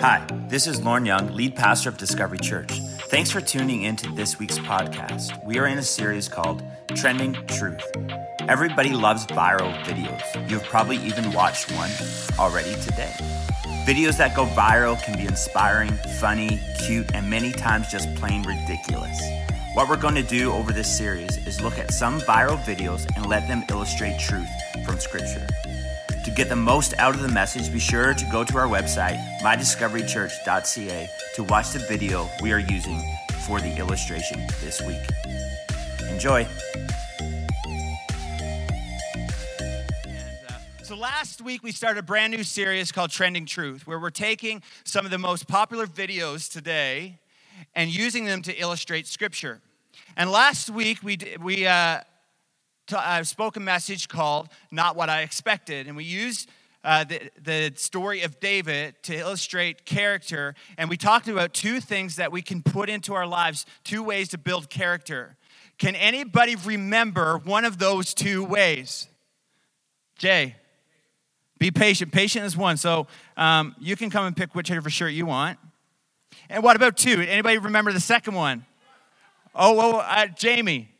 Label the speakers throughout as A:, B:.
A: Hi, this is Lorne Young, lead pastor of Discovery Church. Thanks for tuning into this week's podcast. We are in a series called Trending Truth. Everybody loves viral videos. You've probably even watched one already today. Videos that go viral can be inspiring, funny, cute, and many times just plain ridiculous. What we're going to do over this series is look at some viral videos and let them illustrate truth from Scripture. To get the most out of the message, be sure to go to our website, mydiscoverychurch.ca, to watch the video we are using for the illustration this week. Enjoy.
B: Uh, So last week we started a brand new series called Trending Truth, where we're taking some of the most popular videos today and using them to illustrate Scripture. And last week we we uh, t- uh, spoke a message called "Not What I Expected," and we used. Uh, the, the story of David to illustrate character, and we talked about two things that we can put into our lives, two ways to build character. Can anybody remember one of those two ways? Jay, be patient. Patient is one. So um, you can come and pick whichever shirt you want. And what about two? Anybody remember the second one? Oh, oh uh, Jamie.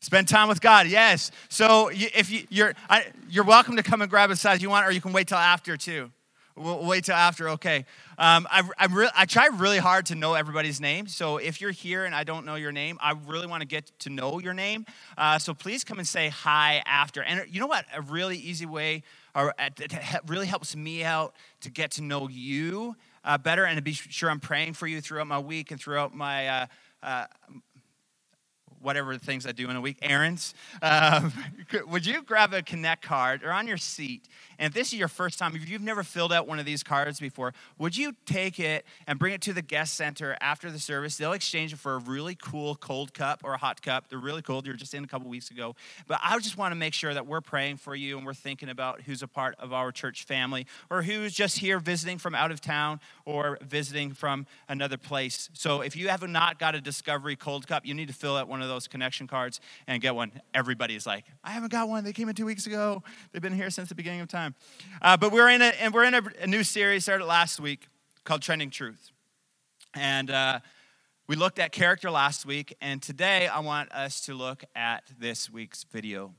B: Spend time with God. Yes. So if you, you're I, you're welcome to come and grab a size you want, or you can wait till after too. We'll wait till after. Okay. Um, I I, re- I try really hard to know everybody's name. So if you're here and I don't know your name, I really want to get to know your name. Uh, so please come and say hi after. And you know what? A really easy way, or uh, it really helps me out to get to know you uh, better, and to be sure I'm praying for you throughout my week and throughout my. Uh, uh, whatever things I do in a week, errands. Um, would you grab a Connect card or on your seat? And if this is your first time, if you've never filled out one of these cards before, would you take it and bring it to the guest center after the service? They'll exchange it for a really cool cold cup or a hot cup. They're really cool. They were just in a couple weeks ago. But I just want to make sure that we're praying for you and we're thinking about who's a part of our church family or who's just here visiting from out of town or visiting from another place. So if you have not got a Discovery cold cup, you need to fill out one of those connection cards and get one. Everybody's like, I haven't got one. They came in two weeks ago. They've been here since the beginning of time. Uh, but we're in a and we're in a, a new series started last week called Trending Truth, and uh, we looked at character last week. And today I want us to look at this week's video.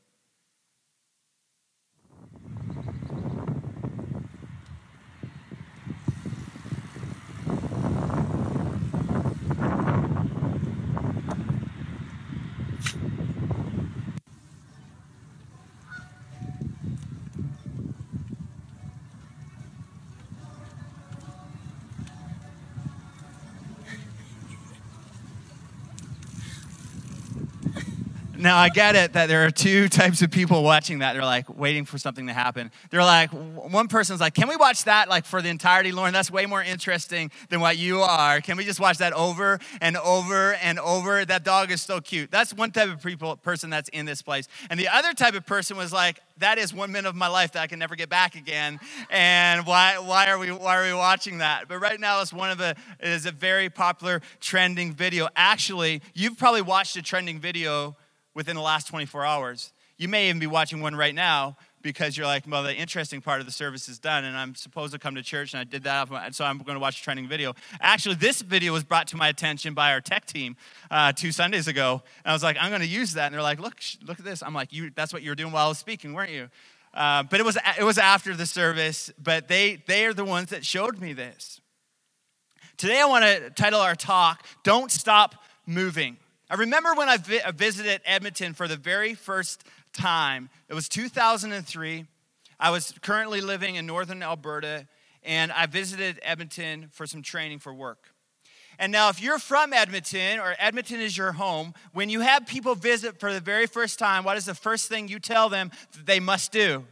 B: Now, I get it that there are two types of people watching that. They're like waiting for something to happen. They're like, one person's like, Can we watch that like for the entirety, Lorne? That's way more interesting than what you are. Can we just watch that over and over and over? That dog is so cute. That's one type of people, person that's in this place. And the other type of person was like, That is one minute of my life that I can never get back again. And why, why, are, we, why are we watching that? But right now, it's one of the, it is a very popular trending video. Actually, you've probably watched a trending video within the last 24 hours. You may even be watching one right now because you're like, well, the interesting part of the service is done, and I'm supposed to come to church, and I did that, so I'm going to watch a trending video. Actually, this video was brought to my attention by our tech team uh, two Sundays ago, and I was like, I'm going to use that, and they're like, look, sh- look at this. I'm like, you, that's what you were doing while I was speaking, weren't you? Uh, but it was it was after the service, but they they are the ones that showed me this. Today, I want to title our talk, Don't Stop Moving. I remember when I uh, visited Edmonton for the very first time. It was 2003. I was currently living in northern Alberta, and I visited Edmonton for some training for work. And now, if you're from Edmonton or Edmonton is your home, when you have people visit for the very first time, what is the first thing you tell them that they must do?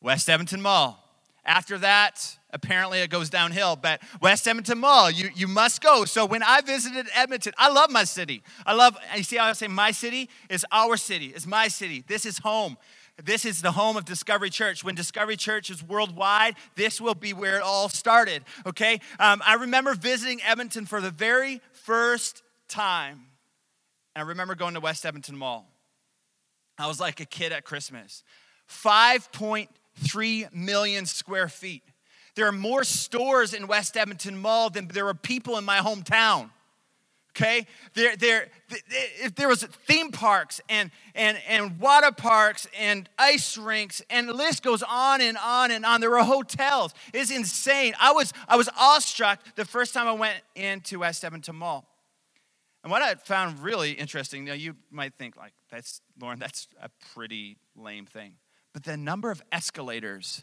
B: West Edmonton Mall. After that, apparently it goes downhill, but West Edmonton Mall, you, you must go. So when I visited Edmonton, I love my city. I love, you see how I say my city? is our city, it's my city. This is home. This is the home of Discovery Church. When Discovery Church is worldwide, this will be where it all started, okay? Um, I remember visiting Edmonton for the very first time. And I remember going to West Edmonton Mall. I was like a kid at Christmas. 5.3 million square feet. there are more stores in West Edmonton Mall than there are people in my hometown okay? There, there, if there was theme parks and, and, and water parks and ice rinks and the list goes on and on and on. There were hotels. It's insane. I was i was awestruck the first time i went into west edmonton mall. And what i found really interesting now you might think like that's lorne that's a pretty lame thing but the number of escalators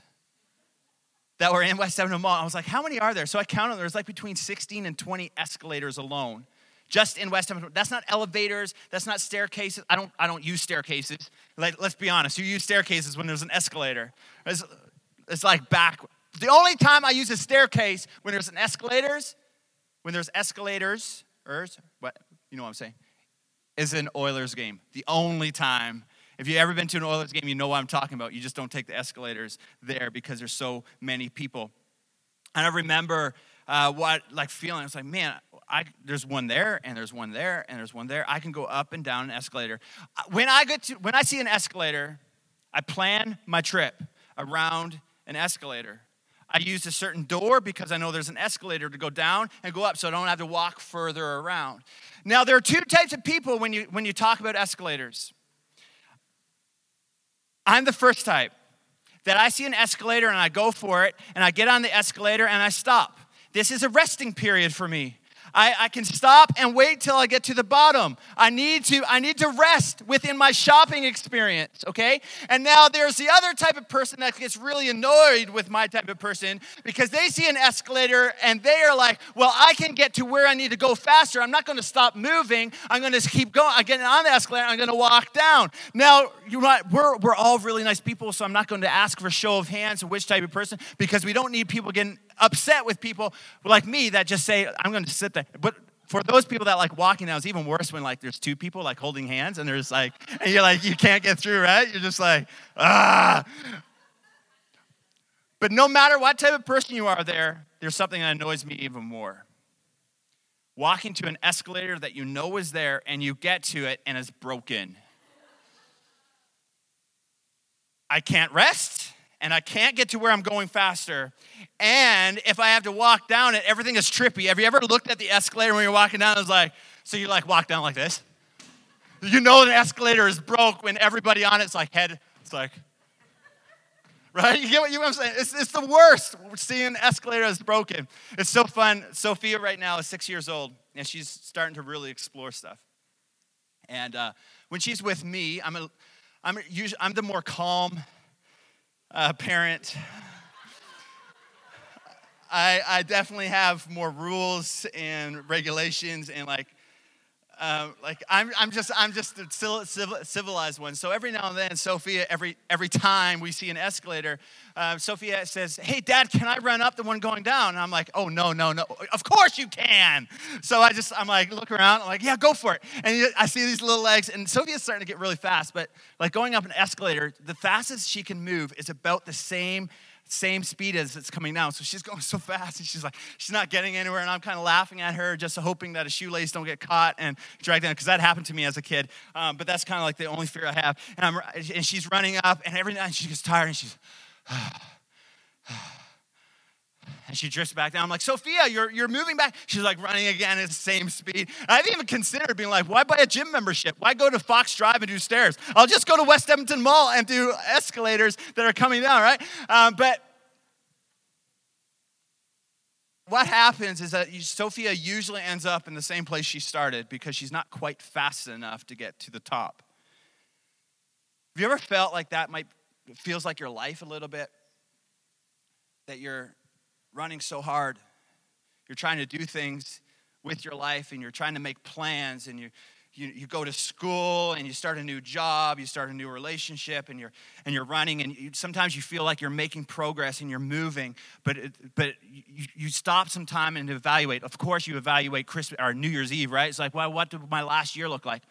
B: that were in west edmonton mall i was like how many are there so i counted there's like between 16 and 20 escalators alone just in West Edmonton. That's not elevators. That's not staircases. I don't, I don't use staircases. Like, let's be honest. You use staircases when there's an escalator. It's, it's like back. The only time I use a staircase when there's an escalators, when there's escalators, or what you know what I'm saying, is an Oilers game. The only time. If you've ever been to an Oilers game, you know what I'm talking about. You just don't take the escalators there because there's so many people. And I remember uh, what like feeling. It's like, man, I, there's one there, and there's one there, and there's one there. I can go up and down an escalator. Uh, when I get to, when I see an escalator, I plan my trip around an escalator. I use a certain door because I know there's an escalator to go down and go up, so I don't have to walk further around. Now, there are two types of people when you when you talk about escalators. I'm the first type that I see an escalator and I go for it, and I get on the escalator and I stop. This is a resting period for me. I, I can stop and wait till I get to the bottom. I need to, I need to rest within my shopping experience, okay? And now there's the other type of person that gets really annoyed with my type of person because they see an escalator and they are like, well, I can get to where I need to go faster. I'm not going to stop moving. I'm going to keep going. I'm getting on the escalator. I'm going to walk down. Now, you know, we're, we're all really nice people, so I'm not going to ask for a show of hands of which type of person because we don't need people getting upset with people like me that just say, I'm going to sit there. But for those people that like walking now, it's even worse when like there's two people like holding hands and there's like, and you're like, you can't get through, right? You're just like, ah. But no matter what type of person you are there, there's something that annoys me even more. Walking to an escalator that you know is there and you get to it and it's broken. I can't rest and I can't get to where I'm going faster. And if I have to walk down it, everything is trippy. Have you ever looked at the escalator when you're walking down? It's like, so you like walk down like this? You know the escalator is broke when everybody on it's like head, it's like, right? You get what, you know what I'm saying? It's, it's the worst seeing an escalator that's broken. It's so fun. Sophia right now is six years old and she's starting to really explore stuff. And uh, when she's with me, I'm, a, I'm, usually, I'm the more calm uh, parent. I, I definitely have more rules and regulations and like um, like I'm, I'm just I'm just the civilized one. So every now and then, Sophia, every every time we see an escalator, uh, Sophia says, "Hey, Dad, can I run up the one going down?" And I'm like, "Oh no, no, no! Of course you can!" So I just I'm like look around, I'm like, "Yeah, go for it!" And I see these little legs, and Sophia's starting to get really fast. But like going up an escalator, the fastest she can move is about the same same speed as it's coming down. So she's going so fast and she's like, she's not getting anywhere. And I'm kind of laughing at her, just hoping that a shoelace don't get caught and dragged down, because that happened to me as a kid. Um, but that's kind of like the only fear I have. And, I'm, and she's running up, and every night she gets tired and she's, and she drifts back down. I'm like, Sophia, you're, you're moving back. She's like running again at the same speed. I've even considered being like, why buy a gym membership? Why go to Fox Drive and do stairs? I'll just go to West Edmonton Mall and do escalators that are coming down, right? Um, but what happens is that Sophia usually ends up in the same place she started because she's not quite fast enough to get to the top. Have you ever felt like that might feels like your life a little bit? That you're running so hard. You're trying to do things with your life and you're trying to make plans and you, you, you go to school and you start a new job, you start a new relationship and you're, and you're running and you, sometimes you feel like you're making progress and you're moving, but, it, but you, you stop some time and evaluate. Of course, you evaluate Christmas or New Year's Eve, right? It's like, well, what did my last year look like?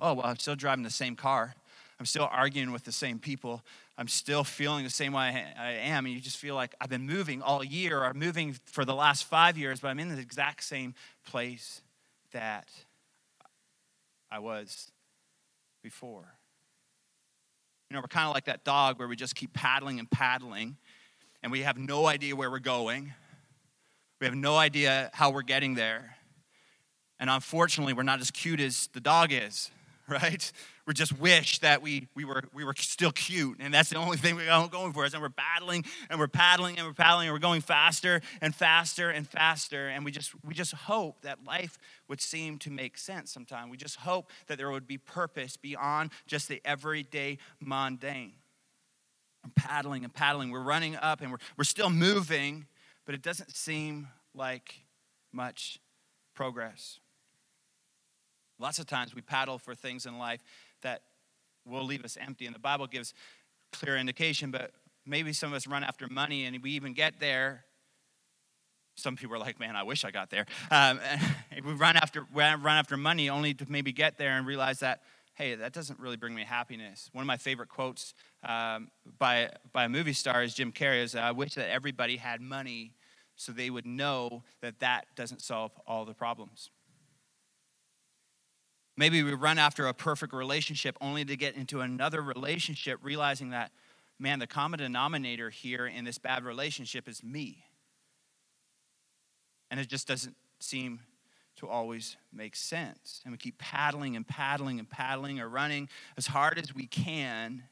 B: Oh, well, I'm still driving the same car. I'm still arguing with the same people. I'm still feeling the same way I am. And you just feel like I've been moving all year or moving for the last five years, but I'm in the exact same place that I was before. You know, we're kind of like that dog where we just keep paddling and paddling and we have no idea where we're going. We have no idea how we're getting there. And unfortunately, we're not as cute as the dog is, right? We just wish that we, we, were, we were still cute. And that's the only thing we're going for. Is and we're battling and we're paddling and we're paddling and we're going faster and faster and faster. And we just, we just hope that life would seem to make sense sometime. We just hope that there would be purpose beyond just the everyday mundane. And paddling and paddling. We're running up and we're, we're still moving, but it doesn't seem like much progress. Lots of times we paddle for things in life that will leave us empty. And the Bible gives clear indication, but maybe some of us run after money and we even get there. Some people are like, man, I wish I got there. Um, we run after, run after money only to maybe get there and realize that, hey, that doesn't really bring me happiness. One of my favorite quotes um, by, by a movie star is Jim Carrey is, I wish that everybody had money so they would know that that doesn't solve all the problems. Maybe we run after a perfect relationship only to get into another relationship, realizing that, man, the common denominator here in this bad relationship is me. And it just doesn't seem to always make sense. And we keep paddling and paddling and paddling or running as hard as we can,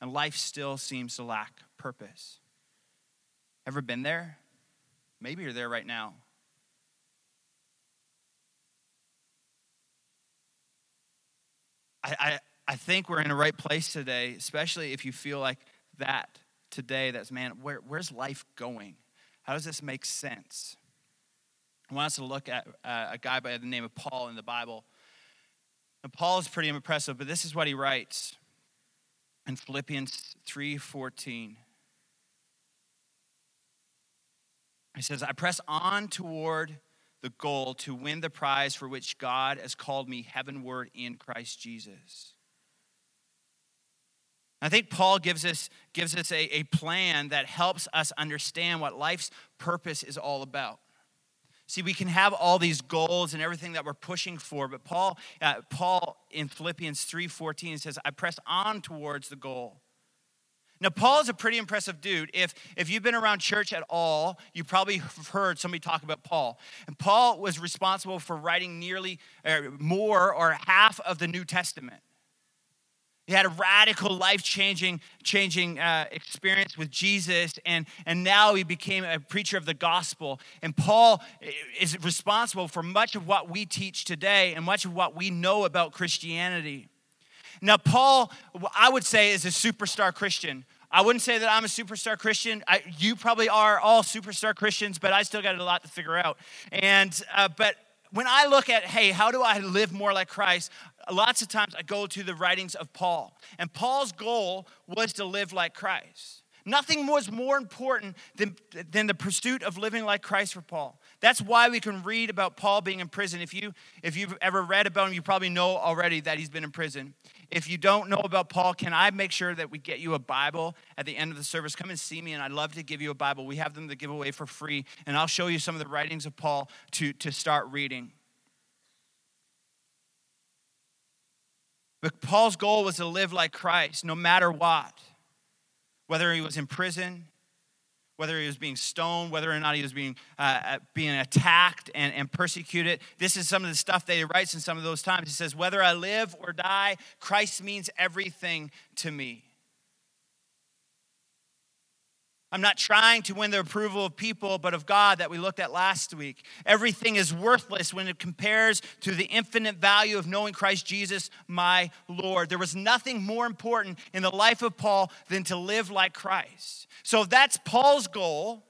B: and life still seems to lack purpose. Ever been there? Maybe you're there right now. I, I, think we're in the right place today, especially if you feel like that today. That's, man, where, where's life going? How does this make sense? I want us to look at uh, a guy by the name of Paul in the Bible. And Paul is pretty impressive, but this is what he writes in Philippians 3:14. He says, "I press on toward the goal to win the prize for which God has called me heavenward in Christ Jesus. I think Paul gives us, gives us a, a plan that helps us understand what life's purpose is all about. See, we can have all these goals and everything that we're pushing for, but Paul, uh, Paul in Philippians 3:14 says, "I press on towards the goal." Now, Paul is a pretty impressive dude. If, if you've been around church at all, you probably have heard somebody talk about Paul. And Paul was responsible for writing nearly or more or half of the New Testament. He had a radical, life changing, changing uh, experience with Jesus, and, and now he became a preacher of the gospel. And Paul is responsible for much of what we teach today and much of what we know about Christianity. Now, Paul, I would say, is a superstar Christian. I wouldn't say that I'm a superstar Christian. I, you probably are all superstar Christians, but I still got a lot to figure out. And uh, but when I look at, hey, how do I live more like Christ? Lots of times I go to the writings of Paul, and Paul's goal was to live like Christ. Nothing was more important than, than the pursuit of living like Christ for Paul. That's why we can read about Paul being in prison. If, you, if you've ever read about him, you probably know already that he's been in prison. If you don't know about Paul, can I make sure that we get you a Bible at the end of the service? Come and see me, and I'd love to give you a Bible. We have them to give away for free, and I'll show you some of the writings of Paul to, to start reading. But Paul's goal was to live like Christ no matter what whether he was in prison, whether he was being stoned, whether or not he was being, uh, uh, being attacked and, and persecuted. This is some of the stuff that he writes in some of those times. He says, Whether I live or die, Christ means everything to me. I'm not trying to win the approval of people, but of God that we looked at last week. Everything is worthless when it compares to the infinite value of knowing Christ Jesus, my Lord. There was nothing more important in the life of Paul than to live like Christ. So if that's Paul's goal,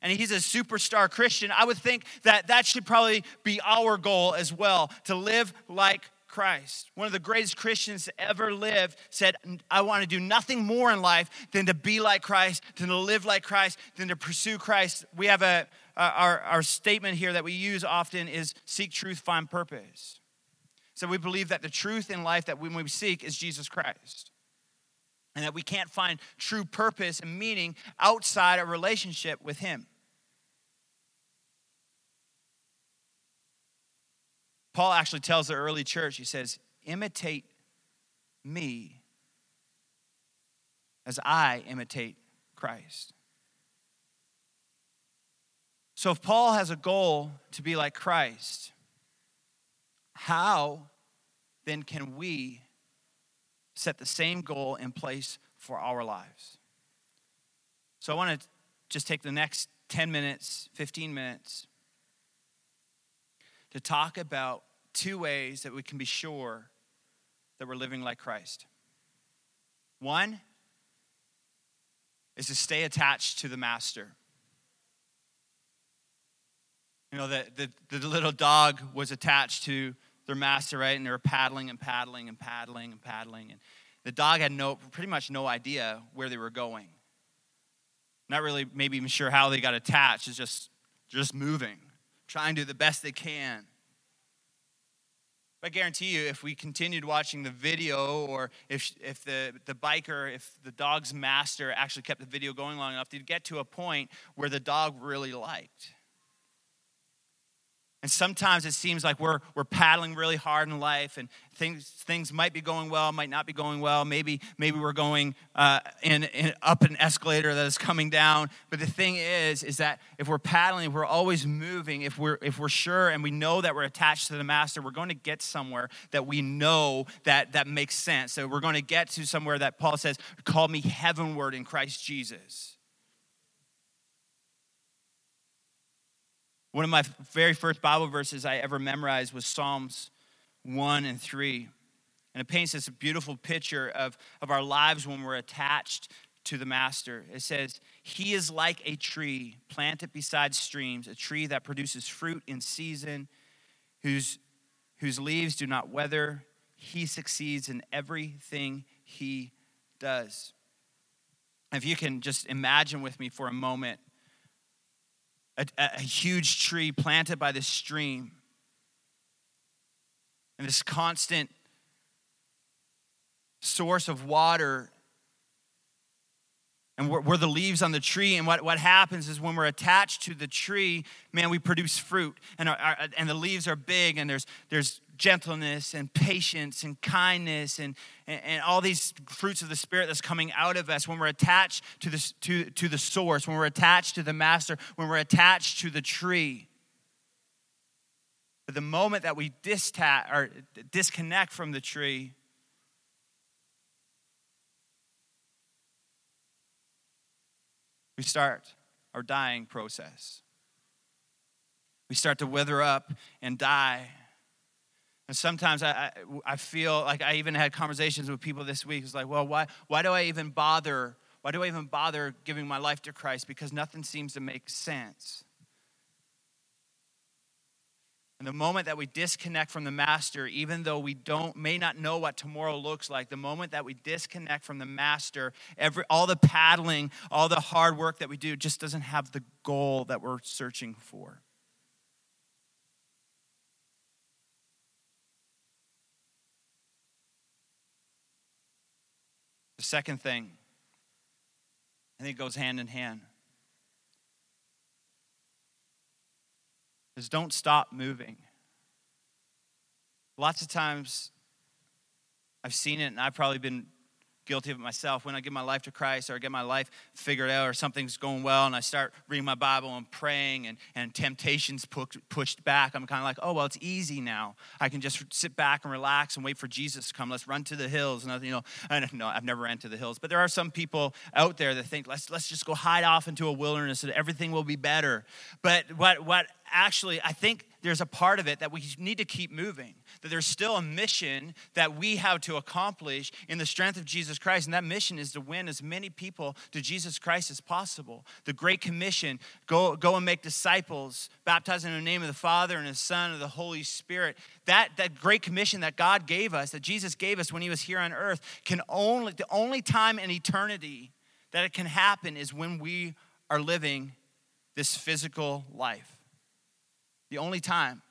B: and he's a superstar Christian, I would think that that should probably be our goal as well to live like Christ, one of the greatest Christians to ever live, said, I want to do nothing more in life than to be like Christ, than to live like Christ, than to pursue Christ. We have a, our, our statement here that we use often is seek truth, find purpose. So we believe that the truth in life that when we seek is Jesus Christ. And that we can't find true purpose and meaning outside a relationship with Him. Paul actually tells the early church, he says, imitate me as I imitate Christ. So, if Paul has a goal to be like Christ, how then can we set the same goal in place for our lives? So, I want to just take the next 10 minutes, 15 minutes to talk about two ways that we can be sure that we're living like Christ. One is to stay attached to the master. You know, the, the, the little dog was attached to their master, right? And they were paddling and paddling and paddling and paddling. And the dog had no, pretty much no idea where they were going. Not really, maybe even sure how they got attached. It's just, just moving, trying to do the best they can. But I guarantee you, if we continued watching the video, or if, if the, the biker, if the dog's master actually kept the video going long enough, they'd get to a point where the dog really liked. And sometimes it seems like we're, we're paddling really hard in life and things, things might be going well, might not be going well. Maybe, maybe we're going uh, in, in, up an escalator that is coming down. But the thing is, is that if we're paddling, we're always moving, if we're, if we're sure and we know that we're attached to the master, we're going to get somewhere that we know that, that makes sense. So we're going to get to somewhere that Paul says, call me heavenward in Christ Jesus. One of my very first Bible verses I ever memorized was Psalms 1 and 3. And it paints this beautiful picture of, of our lives when we're attached to the Master. It says, He is like a tree planted beside streams, a tree that produces fruit in season, whose, whose leaves do not wither. He succeeds in everything he does. If you can just imagine with me for a moment a, a huge tree planted by the stream. And this constant source of water. And we're, the leaves on the tree. And what, what happens is when we're attached to the tree, man, we produce fruit. And, our, our, and the leaves are big, and there's, there's gentleness and patience and kindness and, and, and, all these fruits of the spirit that's coming out of us. When we're attached to, this, to, to the source when we're attached to the master when we're attached to the tree. But the moment that we dista- or disconnect from the tree we start our dying process. We start to wither up and die and sometimes I, I, feel like I even had conversations with people this week. It's like, well, why, why do I even bother? Why do I even bother giving my life to Christ? Because nothing seems to make sense. And the moment that we disconnect from the master, even though we don't may not know what tomorrow looks like, the moment that we disconnect from the master, every all the paddling, all the hard work that we do just doesn't have the goal that we're searching for. The second thing, I think it goes hand in hand, is don't stop moving. Lots of times I've seen it and I've probably been guilty of it myself. When I give my life to Christ or I get my life figured out or something's going well and I start reading my Bible and praying and, and temptations pushed back, I'm kind of like, oh, well, it's easy now. I can just sit back and relax and wait for Jesus to come. Let's run to the hills. And, you know, I don't know, I've never ran to the hills, but there are some people out there that think, let's, let's just go hide off into a wilderness and everything will be better. But what, what actually, I think there's a part of it that we need to keep moving, that there's still a mission that we have to accomplish in the strength of Jesus Christ. And that mission is to win as many people to Jesus Christ as possible. The Great Commission go, go and make disciples, baptizing in the name of the Father and the Son and the Holy Spirit. That, that Great Commission that God gave us, that Jesus gave us when he was here on earth, can only, the only time in eternity that it can happen is when we are living this physical life. The only time.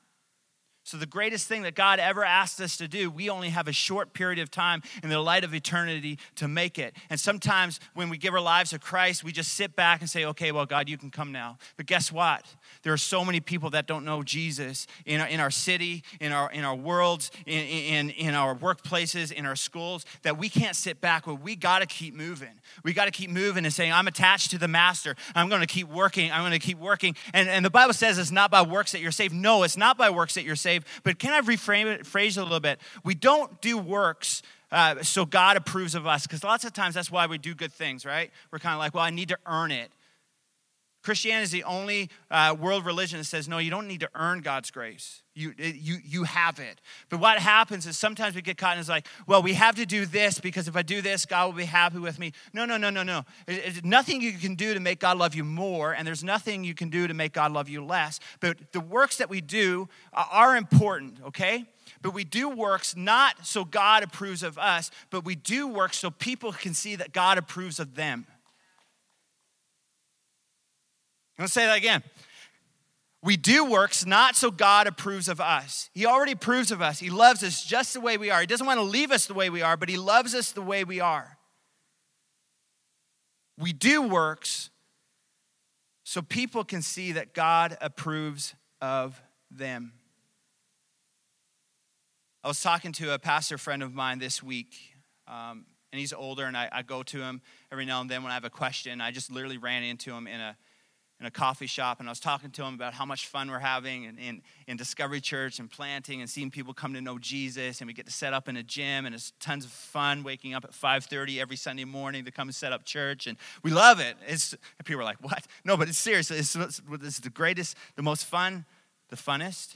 B: So, the greatest thing that God ever asked us to do, we only have a short period of time in the light of eternity to make it. And sometimes when we give our lives to Christ, we just sit back and say, okay, well, God, you can come now. But guess what? There are so many people that don't know Jesus in our, in our city, in our, in our worlds, in, in, in our workplaces, in our schools, that we can't sit back. We got to keep moving. We got to keep moving and saying, I'm attached to the Master. I'm going to keep working. I'm going to keep working. And, and the Bible says it's not by works that you're saved. No, it's not by works that you're saved But can I reframe it, phrase it a little bit? We don't do works uh, so God approves of us, because lots of times that's why we do good things, right? We're kind of like, well, I need to earn it. Christianity is the only uh, world religion that says, no, you don't need to earn God's grace. You, you, you have it. But what happens is sometimes we get caught and it's like, well, we have to do this because if I do this, God will be happy with me. No, no, no, no, no. There's nothing you can do to make God love you more, and there's nothing you can do to make God love you less. But the works that we do are important, okay? But we do works not so God approves of us, but we do works so people can see that God approves of them. Gonna say that again. We do works not so God approves of us. He already approves of us. He loves us just the way we are. He doesn't want to leave us the way we are, but He loves us the way we are. We do works so people can see that God approves of them. I was talking to a pastor friend of mine this week, um, and he's older, and I, I go to him every now and then when I have a question. I just literally ran into him in a in a coffee shop and I was talking to him about how much fun we're having in, in, in, Discovery Church and planting and seeing people come to know Jesus and we get to set up in a gym and it's tons of fun waking up at 5.30 every Sunday morning to come and set up church and we love it. It's, and people are like, what? No, but it's serious. It's, it's, it's the greatest, the most fun, the funnest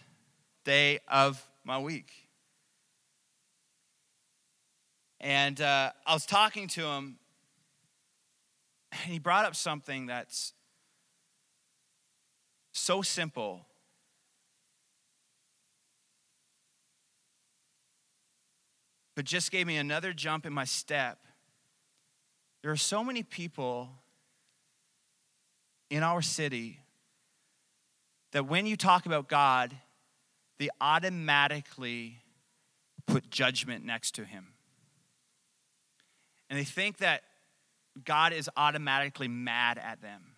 B: day of my week. And uh, I was talking to him and he brought up something that's so simple. But just gave me another jump in my step. There are so many people in our city that when you talk about God, they automatically put judgment next to him. And they think that God is automatically mad at them.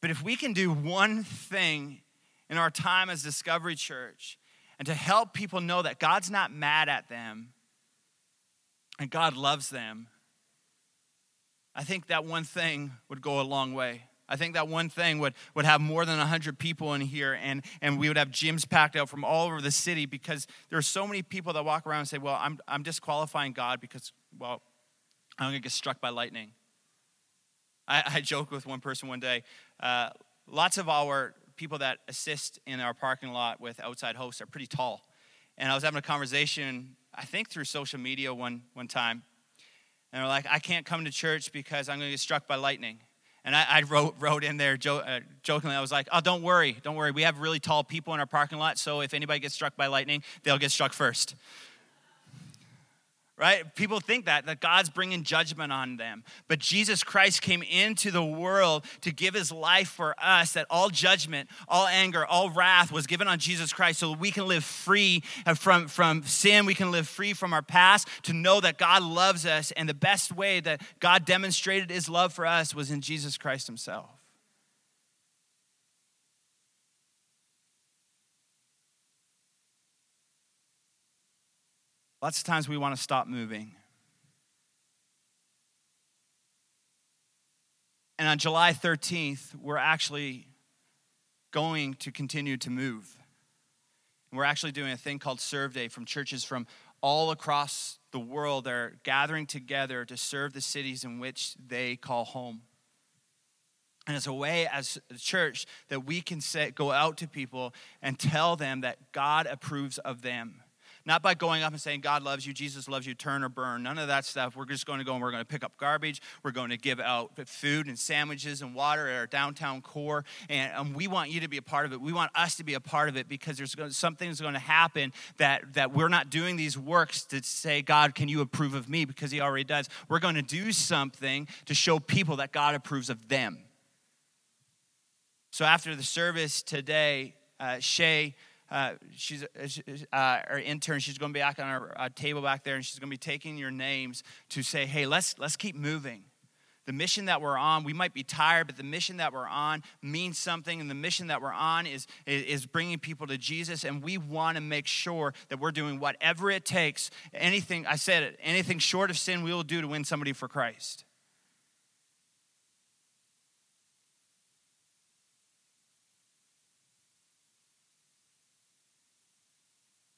B: But if we can do one thing in our time as Discovery Church and to help people know that God's not mad at them and God loves them, I think that one thing would go a long way. I think that one thing would, would have more than 100 people in here, and, and we would have gyms packed out from all over the city because there are so many people that walk around and say, Well, I'm, I'm disqualifying God because, well, I'm going to get struck by lightning. I, I joked with one person one day. Uh, lots of our people that assist in our parking lot with outside hosts are pretty tall. And I was having a conversation, I think through social media one, one time. And they're like, I can't come to church because I'm going to get struck by lightning. And I, I wrote, wrote in there jo- uh, jokingly, I was like, oh, don't worry, don't worry. We have really tall people in our parking lot, so if anybody gets struck by lightning, they'll get struck first right? People think that, that God's bringing judgment on them. But Jesus Christ came into the world to give his life for us, that all judgment, all anger, all wrath was given on Jesus Christ so we can live free from, from sin. We can live free from our past to know that God loves us. And the best way that God demonstrated his love for us was in Jesus Christ himself. Lots of times we want to stop moving. And on July 13th, we're actually going to continue to move. We're actually doing a thing called Serve Day from churches from all across the world that are gathering together to serve the cities in which they call home. And it's a way as a church that we can say, go out to people and tell them that God approves of them not by going up and saying, God loves you, Jesus loves you, turn or burn. None of that stuff. We're just going to go and we're going to pick up garbage. We're going to give out food and sandwiches and water at our downtown core. And, and we want you to be a part of it. We want us to be a part of it because there's going, something's going to happen that, that we're not doing these works to say, God, can you approve of me? Because He already does. We're going to do something to show people that God approves of them. So after the service today, uh, Shay, uh, she's uh, our intern. She's going to be back on our uh, table back there, and she's going to be taking your names to say, "Hey, let's let's keep moving." The mission that we're on, we might be tired, but the mission that we're on means something. And the mission that we're on is, is bringing people to Jesus. And we want to make sure that we're doing whatever it takes. Anything, I said it, anything short of sin we will do to win somebody for Christ.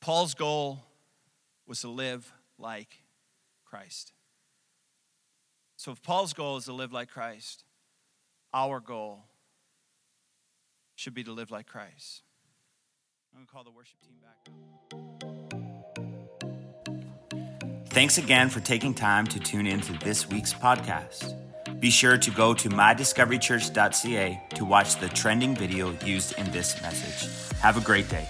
B: Paul's goal was to live like Christ. So if Paul's goal is to live like Christ, our goal should be to live like Christ. I'm going to call the worship team
A: back. Thanks again for taking time to tune in to this week's podcast. Be sure to go to mydiscoverychurch.ca to watch the trending video used in this message. Have a great day.